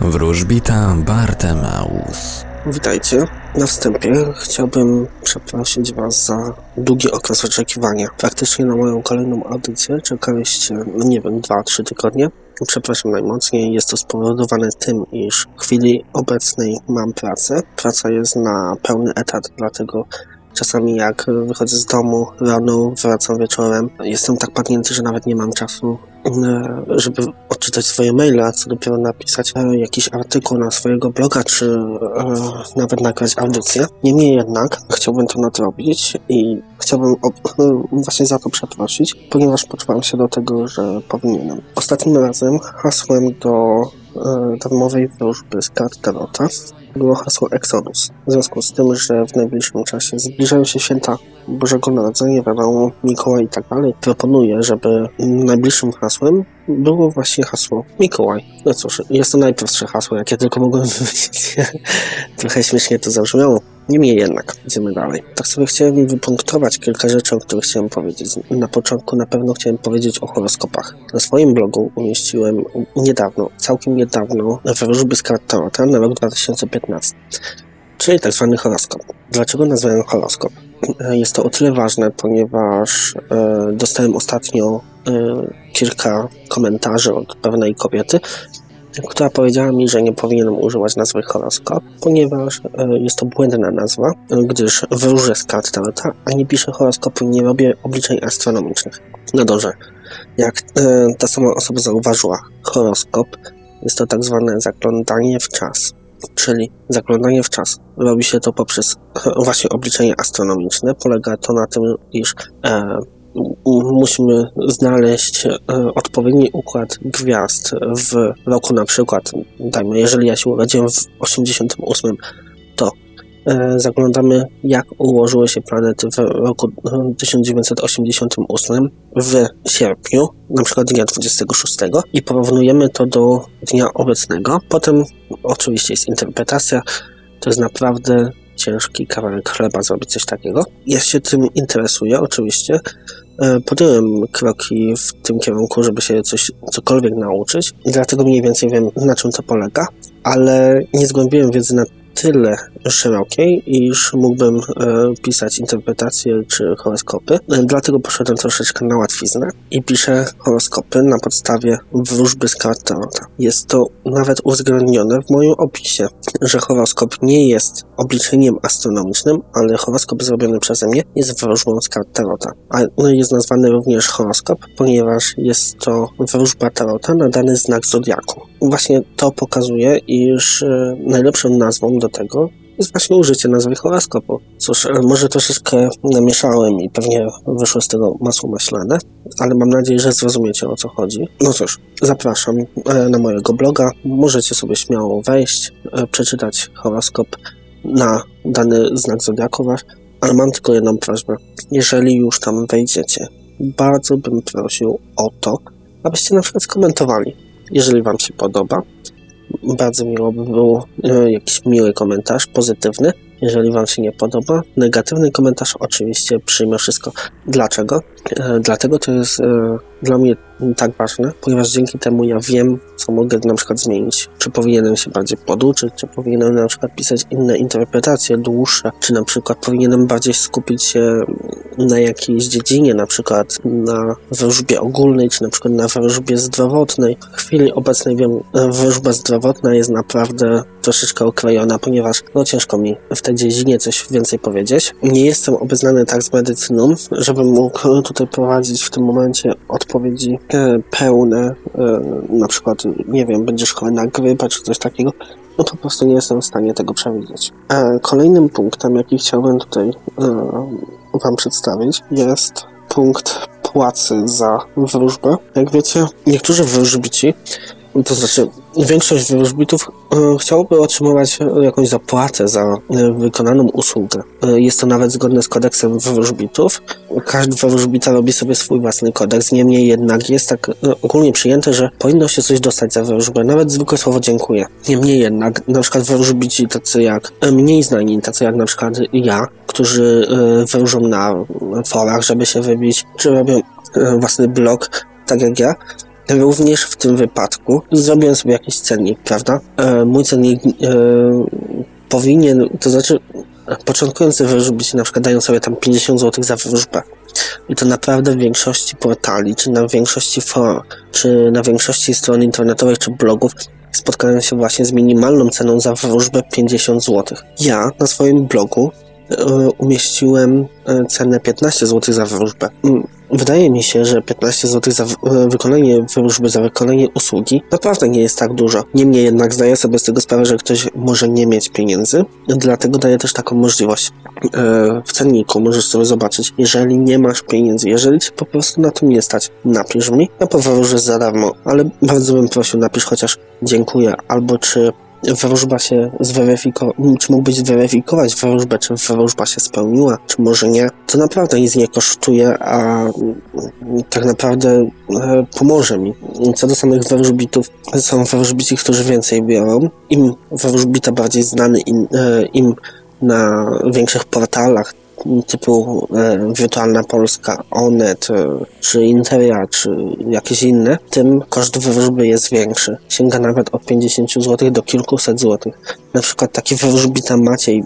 Wróżbita Bartemaus. Witajcie. Na wstępie chciałbym przeprosić Was za długi okres oczekiwania. Faktycznie na moją kolejną audycję czekaliście, nie wiem, 2-3 tygodnie. Przepraszam najmocniej, jest to spowodowane tym, iż w chwili obecnej mam pracę. Praca jest na pełny etat, dlatego czasami jak wychodzę z domu rano, wracam wieczorem, jestem tak padnięty, że nawet nie mam czasu E, żeby odczytać swoje maile, a co dopiero napisać e, jakiś artykuł na swojego bloga, czy e, nawet nagrać audycję. Niemniej jednak chciałbym to nadrobić i chciałbym właśnie za to przeprosić, ponieważ poczułem się do tego, że powinienem. Ostatnim razem hasłem do darmowej wróżby z kart Tarota było hasło Exodus. W związku z tym, że w najbliższym czasie zbliżają się święta Bożego Narodzenia, wiadomo, Mikołaj i tak dalej, proponuję, żeby najbliższym hasłem było właśnie hasło Mikołaj. No cóż, jest to najprostsze hasło, jakie tylko mogłem wymyślić. Trochę śmiesznie to zabrzmiało. Niemniej jednak, idziemy dalej. Tak sobie chciałem wypunktować kilka rzeczy, o których chciałem powiedzieć. Na początku na pewno chciałem powiedzieć o horoskopach. Na swoim blogu umieściłem niedawno, całkiem niedawno, wróżby z kart na rok 2015 czyli tak zwany horoskop. Dlaczego nazwałem horoskop? Jest to o tyle ważne, ponieważ e, dostałem ostatnio e, kilka komentarzy od pewnej kobiety, która powiedziała mi, że nie powinienem używać nazwy horoskop, ponieważ e, jest to błędna nazwa, gdyż wróżę z kart tarota, a nie piszę horoskopu, nie robię obliczeń astronomicznych. No dobrze, jak e, ta sama osoba zauważyła, horoskop jest to tak zwane zaglądanie w czas, czyli zaglądanie w czas. Robi się to poprzez właśnie obliczenie astronomiczne. Polega to na tym, iż e, musimy znaleźć e, odpowiedni układ gwiazd w roku na przykład, dajmy, jeżeli ja się urodziłem w 88, to e, zaglądamy jak ułożyły się planety w roku 1988 w sierpniu, na przykład dnia 26 i porównujemy to do dnia obecnego. Potem oczywiście jest interpretacja, to jest naprawdę ciężki kawałek chleba zrobić coś takiego. Ja się tym interesuję oczywiście, E, podjąłem kroki w tym kierunku, żeby się coś, cokolwiek nauczyć dlatego mniej więcej wiem, na czym to polega, ale nie zgłębiłem wiedzy na tyle szerokiej, iż mógłbym e, pisać interpretacje czy horoskopy. E, dlatego poszedłem troszeczkę na łatwiznę i piszę horoskopy na podstawie wróżby z kart Tarota. Jest to nawet uwzględnione w moim opisie, że horoskop nie jest obliczeniem astronomicznym, ale horoskop zrobiony przeze mnie jest wróżbą z kart Tarota. A no, jest nazwany również horoskop, ponieważ jest to wróżba Tarota na dany znak zodiaku. Właśnie to pokazuje, iż e, najlepszą nazwą do tego jest właśnie użycie nazwy horoskopu. Cóż, może troszeczkę namieszałem i pewnie wyszło z tego masło maślane, ale mam nadzieję, że zrozumiecie o co chodzi. No cóż, zapraszam e, na mojego bloga. Możecie sobie śmiało wejść, e, przeczytać horoskop na dany znak zodiaku wasz, ale mam tylko jedną prośbę. Jeżeli już tam wejdziecie, bardzo bym prosił o to, abyście na przykład skomentowali, jeżeli wam się podoba, bardzo miło by było e, jakiś miły komentarz, pozytywny. Jeżeli Wam się nie podoba, negatywny komentarz oczywiście przyjmę wszystko. Dlaczego? E, dlatego to jest e, dla mnie tak ważne, ponieważ dzięki temu ja wiem, co mogę na przykład zmienić. Czy powinienem się bardziej poduczyć, czy powinienem na przykład pisać inne interpretacje dłuższe, czy na przykład powinienem bardziej skupić się na jakiejś dziedzinie, na przykład na wróżbie ogólnej, czy na przykład na wróżbie zdrowotnej. W chwili obecnej wiem, wróżba zdrowotna jest naprawdę troszeczkę okrojona, ponieważ no ciężko mi w tej dziedzinie coś więcej powiedzieć. Nie jestem obeznany tak z medycyną, żebym mógł tutaj prowadzić w tym momencie odpowiedzi e, pełne, e, na przykład, nie wiem, będziesz chory na czy coś takiego, no po prostu nie jestem w stanie tego przewidzieć. E, kolejnym punktem, jaki chciałbym tutaj Wam przedstawić, jest punkt płacy za wróżbę. Jak wiecie, niektórzy wróżbici to znaczy, większość wróżbitów e, chciałoby otrzymywać jakąś zapłatę za e, wykonaną usługę. E, jest to nawet zgodne z kodeksem wróżbitów. Każdy wróżbita robi sobie swój własny kodeks, niemniej jednak jest tak ogólnie przyjęte, że powinno się coś dostać za wróżbę, nawet zwykłe słowo dziękuję. Niemniej jednak, na przykład wróżbici tacy jak mniej znani, tacy jak na przykład ja, którzy wróżą na forach, żeby się wybić, czy robią własny blog, tak jak ja, Również w tym wypadku zrobiłem sobie jakiś cennik, prawda? E, mój cennik e, powinien, to znaczy początkujący wróżbici na przykład dają sobie tam 50 zł za wróżbę. I to naprawdę w większości portali, czy na większości forum, czy na większości stron internetowych, czy blogów spotkałem się właśnie z minimalną ceną za wróżbę 50 zł. Ja na swoim blogu e, umieściłem e, cenę 15 zł za wróżbę. Wydaje mi się, że 15 zł za e, wykonanie wróżby, za wykonanie usługi naprawdę nie jest tak dużo. Niemniej jednak zdaję sobie z tego sprawę, że ktoś może nie mieć pieniędzy, dlatego daję też taką możliwość. E, w cenniku możesz sobie zobaczyć, jeżeli nie masz pieniędzy, jeżeli ci po prostu na to nie stać, napisz mi, ja powróżę za darmo, ale bardzo bym prosił, napisz chociaż dziękuję, albo czy wróżba się zweryfikować, czy mógłbyś zweryfikować wróżbę, czy wróżba się spełniła, czy może nie. To naprawdę nic nie kosztuje, a tak naprawdę e, pomoże mi. Co do samych wróżbitów, są wróżbici, którzy więcej biorą. Im wróżbita bardziej znany, im, e, im na większych portalach typu e, Wirtualna Polska, Onet, e, czy Interia, czy jakieś inne, tym koszt wróżby jest większy. Sięga nawet od 50 zł do kilkuset złotych. Na przykład taki wróżbita Maciej,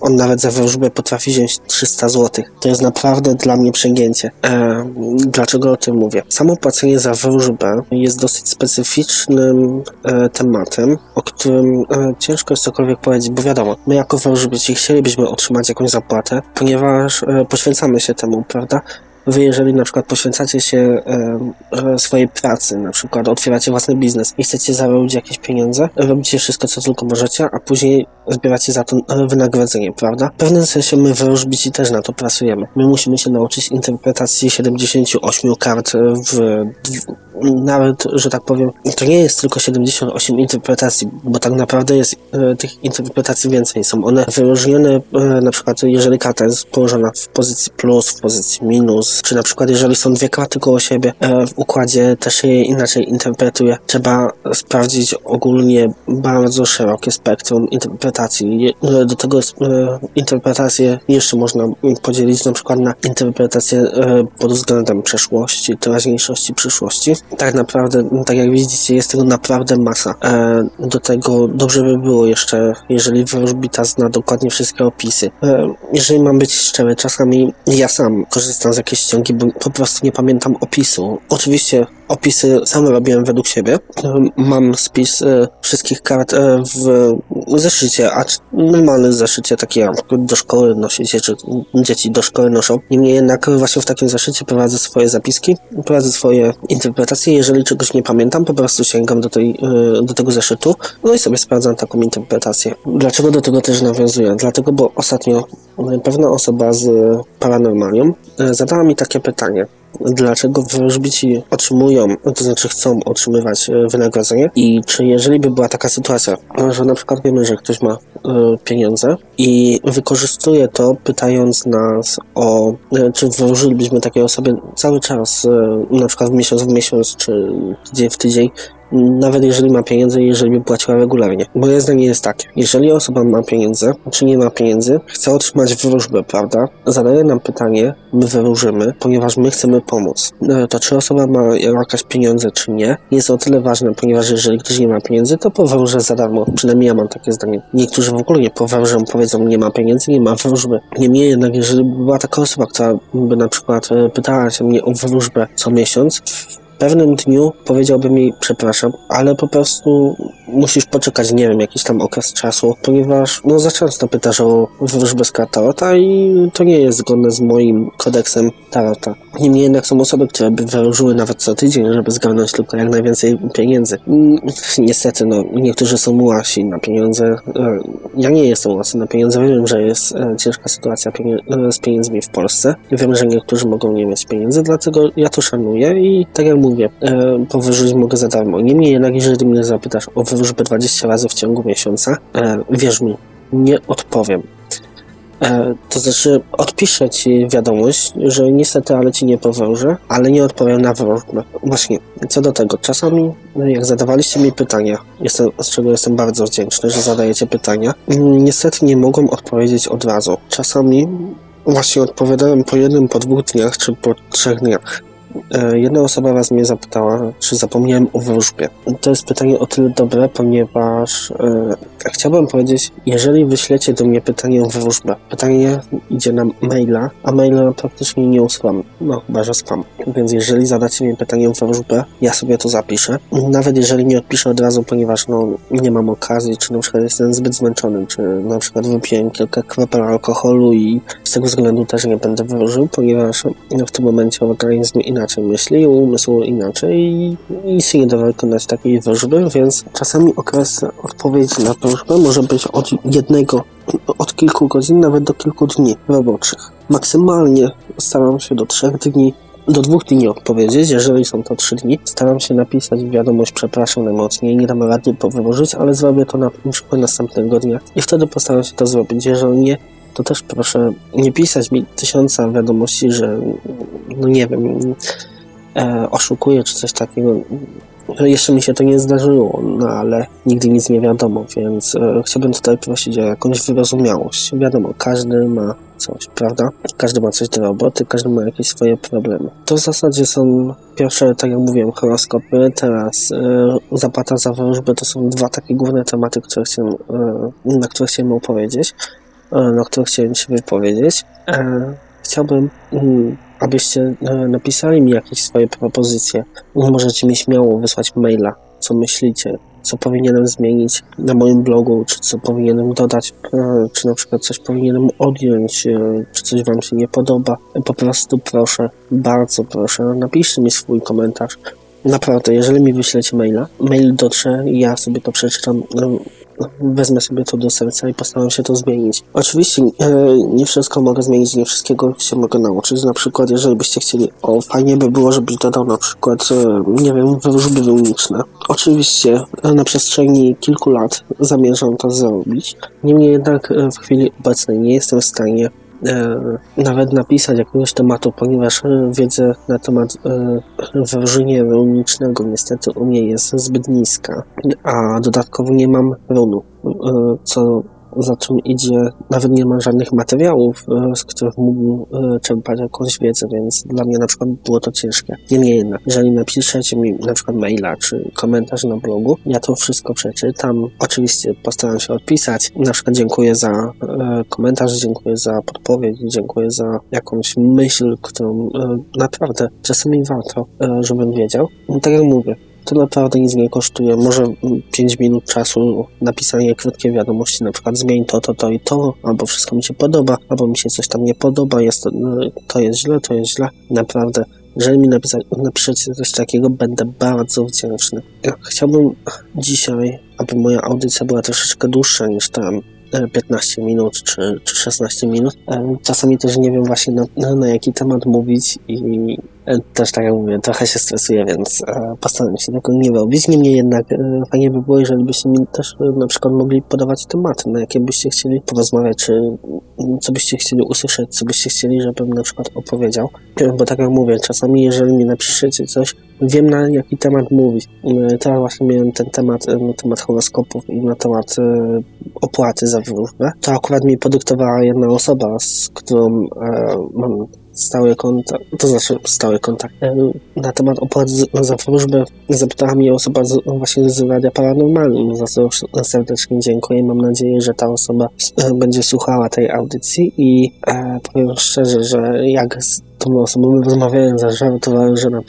on nawet za wróżbę potrafi wziąć 300 zł. To jest naprawdę dla mnie przegięcie. E, dlaczego o tym mówię? Samo płacenie za wróżbę jest dosyć specyficznym e, tematem, o którym e, ciężko jest cokolwiek powiedzieć, bo wiadomo, my jako wróżbici chcielibyśmy otrzymać jakąś zapłatę, ponieważ e, poświęcamy się temu, prawda? Wy, jeżeli na przykład poświęcacie się e, swojej pracy, na przykład otwieracie własny biznes i chcecie zarobić jakieś pieniądze, robicie wszystko, co tylko możecie, a później zbieracie za to wynagrodzenie, prawda? W pewnym sensie my wróżbici też na to pracujemy. My musimy się nauczyć interpretacji 78 kart w, w nawet, że tak powiem, to nie jest tylko 78 interpretacji, bo tak naprawdę jest e, tych interpretacji więcej. Są one wyróżnione, e, na przykład jeżeli karta jest położona w pozycji plus, w pozycji minus, czy na przykład jeżeli są dwie karty koło siebie e, w układzie, też je inaczej interpretuje. Trzeba sprawdzić ogólnie bardzo szerokie spektrum interpretacji. E, do tego e, interpretacje jeszcze można podzielić na przykład na interpretację pod względem przeszłości, teraźniejszości, przyszłości tak naprawdę, tak jak widzicie, jest tego naprawdę masa. Do tego dobrze by było jeszcze, jeżeli wróżbita zna dokładnie wszystkie opisy. Jeżeli mam być szczery, czasami ja sam korzystam z jakiejś ściągi, bo po prostu nie pamiętam opisu. Oczywiście opisy sam robiłem według siebie. E, mam spis e, wszystkich kart e, w zeszycie, a normalne zeszycie, takie jak do szkoły nosicie, czy dzieci do szkoły noszą. Niemniej jednak właśnie w takim zeszycie prowadzę swoje zapiski, prowadzę swoje interpretacje. Jeżeli czegoś nie pamiętam, po prostu sięgam do, tej, do tego zeszytu, no i sobie sprawdzam taką interpretację. Dlaczego do tego też nawiązuję? Dlatego, bo ostatnio pewna osoba z paranormalią zadała mi takie pytanie dlaczego wróżbici otrzymują, to znaczy chcą otrzymywać e, wynagrodzenie i czy jeżeli by była taka sytuacja, że na przykład wiemy, że ktoś ma e, pieniądze i wykorzystuje to pytając nas o, e, czy wróżylibyśmy takiej osobie cały czas, na przykład w miesiąc w miesiąc, czy tydzień w tydzień, nawet jeżeli ma pieniądze jeżeli by płaciła regularnie. Moje zdanie jest takie, jeżeli osoba ma pieniądze, czy nie ma pieniędzy, chce otrzymać wróżbę, prawda? Zadaje nam pytanie, my wróżymy, ponieważ my chcemy pomóc. E, to czy osoba ma jakieś pieniądze, czy nie, jest o tyle ważne, ponieważ jeżeli ktoś nie ma pieniędzy, to powróżę za darmo. Przynajmniej ja mam takie zdanie. Niektórzy w ogóle nie powróżą, powiedzą, nie ma pieniędzy, nie ma wróżby. Niemniej jednak, jeżeli była taka osoba, która by na przykład e, pytała się mnie o wróżbę co miesiąc, pewnym dniu powiedziałbym mi przepraszam, ale po prostu musisz poczekać, nie wiem, jakiś tam okres czasu, ponieważ no za często pytasz o wróżbę z tarota i to nie jest zgodne z moim kodeksem tarota. Niemniej jednak są osoby, które by wróżyły nawet co tydzień, żeby zgarnąć tylko jak najwięcej pieniędzy. Mm, niestety, no, niektórzy są łasi na pieniądze. E, ja nie jestem łasy na pieniądze. Wiem, że jest e, ciężka sytuacja e, z pieniędzmi w Polsce. Wiem, że niektórzy mogą nie mieć pieniędzy, dlatego ja to szanuję i tak jak mówię, powróżyć mogę za darmo. Niemniej jednak, jeżeli mnie zapytasz o wróżbę 20 razy w ciągu miesiąca, wierz mi, nie odpowiem. E, to znaczy, odpiszę ci wiadomość, że niestety, ale ci nie powężę, ale nie odpowiem na wróżbę. Właśnie, co do tego, czasami, jak zadawaliście mi pytania, jestem, z czego jestem bardzo wdzięczny, że zadajecie pytania, niestety nie mogłem odpowiedzieć od razu. Czasami właśnie odpowiadałem po jednym, po dwóch dniach, czy po trzech dniach. E, jedna osoba raz mnie zapytała, czy zapomniałem o wróżbie. To jest pytanie o tyle dobre, ponieważ e, chciałbym powiedzieć, jeżeli wyślecie do mnie pytanie o wróżbę, pytanie idzie na maila, a maila praktycznie nie usuwam, no chyba, że spam. Więc jeżeli zadacie mi pytanie o wróżbę, ja sobie to zapiszę. Nawet jeżeli nie odpiszę od razu, ponieważ no nie mam okazji, czy na przykład jestem zbyt zmęczony, czy na przykład wypiłem kilka kropel alkoholu i z tego względu też nie będę wróżył, ponieważ no, w tym momencie organizm inaczej myśli, umysł inaczej i, i się nie da wykonać takiej wróżby, więc czasami okres odpowiedzi na wróżbę może być od jednego, od kilku godzin, nawet do kilku dni roboczych. Maksymalnie staram się do trzech dni do dwóch dni odpowiedzieć, jeżeli są to trzy dni. Staram się napisać wiadomość, przepraszam najmocniej, nie dam rady powyłożyć, ale zrobię to na przykład następnego dnia i wtedy postaram się to zrobić. Jeżeli nie, to też proszę nie pisać mi tysiąca wiadomości, że no nie wiem, e, oszukuję czy coś takiego. Jeszcze mi się to nie zdarzyło, no ale nigdy nic nie wiadomo, więc e, chciałbym tutaj prosić o jakąś wyrozumiałość. Wiadomo, każdy ma coś, prawda? Każdy ma coś do roboty, każdy ma jakieś swoje problemy. To w zasadzie są pierwsze, tak jak mówiłem, horoskopy, teraz e, za wróżbę to są dwa takie główne tematy, które e, na które chciałem opowiedzieć, na które chciałem się wypowiedzieć. E, chciałbym, mm, abyście e, napisali mi jakieś swoje propozycje. Możecie mi śmiało wysłać maila, co myślicie, co powinienem zmienić na moim blogu, czy co powinienem dodać, e, czy na przykład coś powinienem odjąć, e, czy coś Wam się nie podoba. Po prostu proszę, bardzo proszę, napiszcie mi swój komentarz. Naprawdę, jeżeli mi wyślecie maila, mail dotrze, ja sobie to przeczytam, no, wezmę sobie to do serca i postaram się to zmienić. Oczywiście e, nie wszystko mogę zmienić, nie wszystkiego się mogę nauczyć. Na przykład, jeżeli byście chcieli, o fajnie by było, żebyś dodał na przykład, e, nie wiem, wróżby runiczne. Oczywiście e, na przestrzeni kilku lat zamierzam to zrobić. Niemniej jednak w chwili obecnej nie jestem w stanie nawet napisać jakiegoś tematu, ponieważ e, wiedza na temat e, wrażenia runicznego niestety u mnie jest zbyt niska, a dodatkowo nie mam e, co za czym idzie, nawet nie mam żadnych materiałów, e, z których mógłbym e, czerpać jakąś wiedzę, więc dla mnie na przykład było to ciężkie. Niemniej jednak, jeżeli napiszecie mi na przykład maila czy komentarz na blogu, ja to wszystko przeczytam. Oczywiście postaram się odpisać. Na przykład dziękuję za e, komentarz, dziękuję za podpowiedź, dziękuję za jakąś myśl, którą naprawdę czasami warto, żebym wiedział. Tak jak mówię, to naprawdę nic nie kosztuje. Może 5 minut czasu napisanie krótkiej wiadomości, na przykład zmień to, to, to i to, albo wszystko mi się podoba, albo mi się coś tam nie podoba, jest to, no, to jest źle, to jest źle. Naprawdę, jeżeli mi napisać, napiszecie coś takiego, będę bardzo wdzięczny. Chciałbym dzisiaj, aby moja audycja była troszeczkę dłuższa niż tam 15 minut czy, czy 16 minut. E, Czasami też nie wiem właśnie na, na, na jaki temat mówić i e, też tak jak mówię, trochę się stresuję, więc e, postaram się tego nie robić. Niemniej jednak e, fajnie by było, jeżeli byście mi też e, na przykład mogli podawać tematy, na jakie byście chcieli porozmawiać, czy co byście chcieli usłyszeć, co byście chcieli, żebym na przykład opowiedział. Bo tak jak mówię, czasami jeżeli mi napiszecie coś, wiem na jaki temat mówić. Teraz właśnie miałem ten temat, na temat horoskopów i na temat opłaty za wróżbę. To akurat mi podyktowała jedna osoba, z którą mam stały kontakt, to znaczy stały kontakt. Na temat opłat za wróżbę zapytała mnie osoba z, właśnie z Radia Paranormalnym, za co serdecznie dziękuję. Mam nadzieję, że ta osoba e, będzie słuchała tej audycji i e, powiem szczerze, że jak tą osobą rozmawiałem, zażartowałem, że na,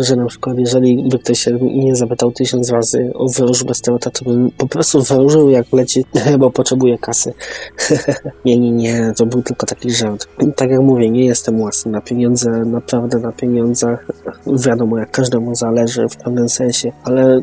że na przykład jeżeli by ktoś się nie zapytał tysiąc razy o wróżbę Steota, to bym po prostu wróżył jak leci, bo potrzebuje kasy. nie, nie, nie, to był tylko taki żart. Tak jak mówię, nie jestem łasny na pieniądze, naprawdę na pieniądzach. Wiadomo, jak każdemu zależy w pewnym sensie, ale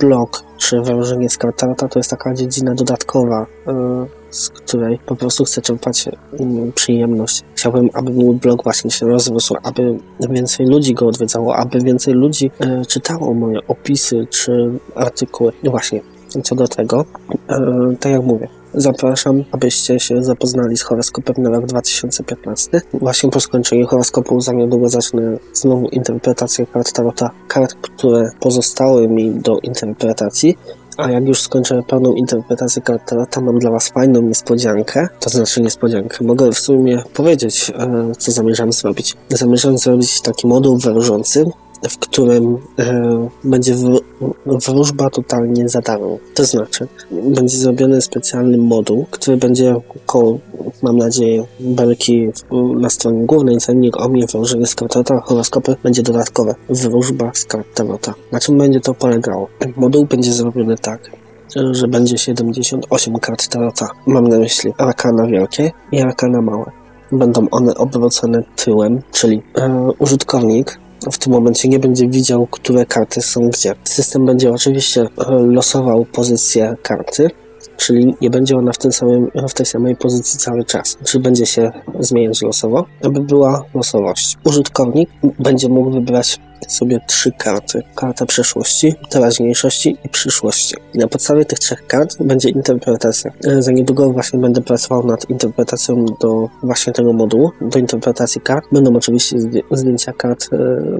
blog czy wrażenie z kartata to jest taka dziedzina dodatkowa, yy, z której po prostu chcę czerpać yy, przyjemność. Chciałbym, aby mój blog właśnie się rozrósł, aby więcej ludzi go odwiedzało, aby więcej ludzi yy, czytało moje opisy czy artykuły. No właśnie, co do tego, yy, tak jak mówię, Zapraszam, abyście się zapoznali z horoskopem na rok 2015. Właśnie po skończeniu horoskopu za niedługo zacznę znowu interpretację kart Tarota, kart, które pozostały mi do interpretacji. A jak już skończę pełną interpretację kart Tarota, mam dla Was fajną niespodziankę. To znaczy niespodziankę. Mogę w sumie powiedzieć, e, co zamierzam zrobić. Zamierzam zrobić taki moduł wężący, w którym e, będzie wróżba totalnie za darmo. To znaczy, będzie zrobiony specjalny moduł, który będzie koło, mam nadzieję, belki na stronie głównej, cennik o mnie wróżenie z kartota, horoskopy będzie dodatkowe. Wróżba z kart. Na czym będzie to polegało? Moduł będzie zrobiony tak, że będzie 78 kart tarota. Mam na myśli arkana wielkie i arkana małe. Będą one obrócone tyłem, czyli e, użytkownik w tym momencie nie będzie widział, które karty są gdzie. System będzie oczywiście e, losował pozycję karty, czyli nie będzie ona w, tym samym, w tej samej pozycji cały czas. Czy będzie się zmieniać losowo, aby była losowość. Użytkownik będzie mógł wybrać sobie trzy karty. Karta przeszłości, teraźniejszości i przyszłości. I na podstawie tych trzech kart będzie interpretacja. E, za niedługo właśnie będę pracował nad interpretacją do właśnie tego modułu, do interpretacji kart. Będą oczywiście zdjęcia kart e,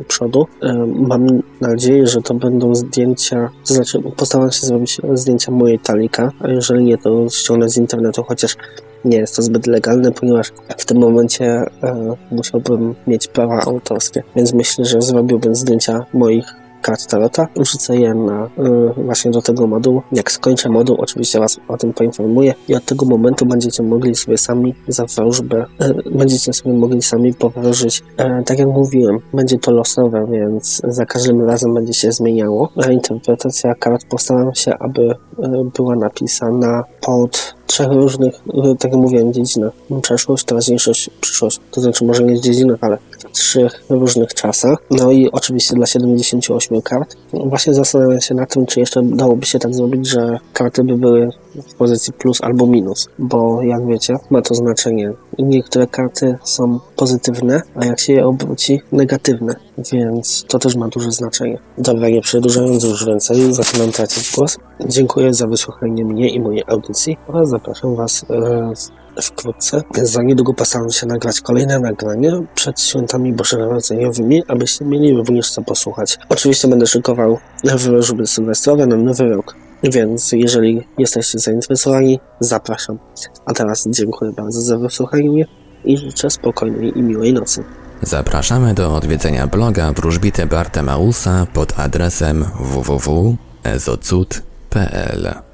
przodu. E, mam nadzieję, że to będą zdjęcia, to znaczy postaram się zrobić zdjęcia mojej talika, a jeżeli nie, to ściągnę z internetu, chociaż nie jest to zbyt legalne, ponieważ w tym momencie e, musiałbym mieć prawa autorskie, więc myślę, że zrobiłbym zdjęcia moich kart tarota, wrzucę je na, y, właśnie do tego modułu. Jak skończę moduł, oczywiście Was o tym poinformuję i od tego momentu będziecie mogli sobie sami za wróżbę, y, będziecie sobie mogli sami powróżyć. Y, tak jak mówiłem, będzie to losowe, więc za każdym razem będzie się zmieniało. Interpretacja kart postaram się, aby była napisana pod trzech różnych, tak jak mówiłem, dziedzinach. Przeszłość, teraźniejszość, przyszłość. To znaczy może nie w dziedzinach, ale trzech różnych czasach. No i oczywiście dla 78 kart. Właśnie zastanawiam się nad tym, czy jeszcze dałoby się tak zrobić, że karty by były w pozycji plus albo minus, bo jak wiecie, ma to znaczenie. Niektóre karty są pozytywne, a jak się je obróci, negatywne, więc to też ma duże znaczenie. Dobra, nie przedłużając już więcej, zaczynam tracić głos. Dziękuję za wysłuchanie mnie i mojej audycji oraz zapraszam Was e, wkrótce. Za niedługo postaram się nagrać kolejne nagranie przed świętami bożonarodzeniowymi, abyście mieli również co posłuchać. Oczywiście będę szykował wróżby sylwestrowe na nowy rok. Więc jeżeli jesteście zainteresowani, zapraszam. A teraz dziękuję bardzo za wysłuchanie mnie i życzę spokojnej i miłej nocy. Zapraszamy do odwiedzenia bloga wróżbity Bartemausa pod adresem www.ezocud.pl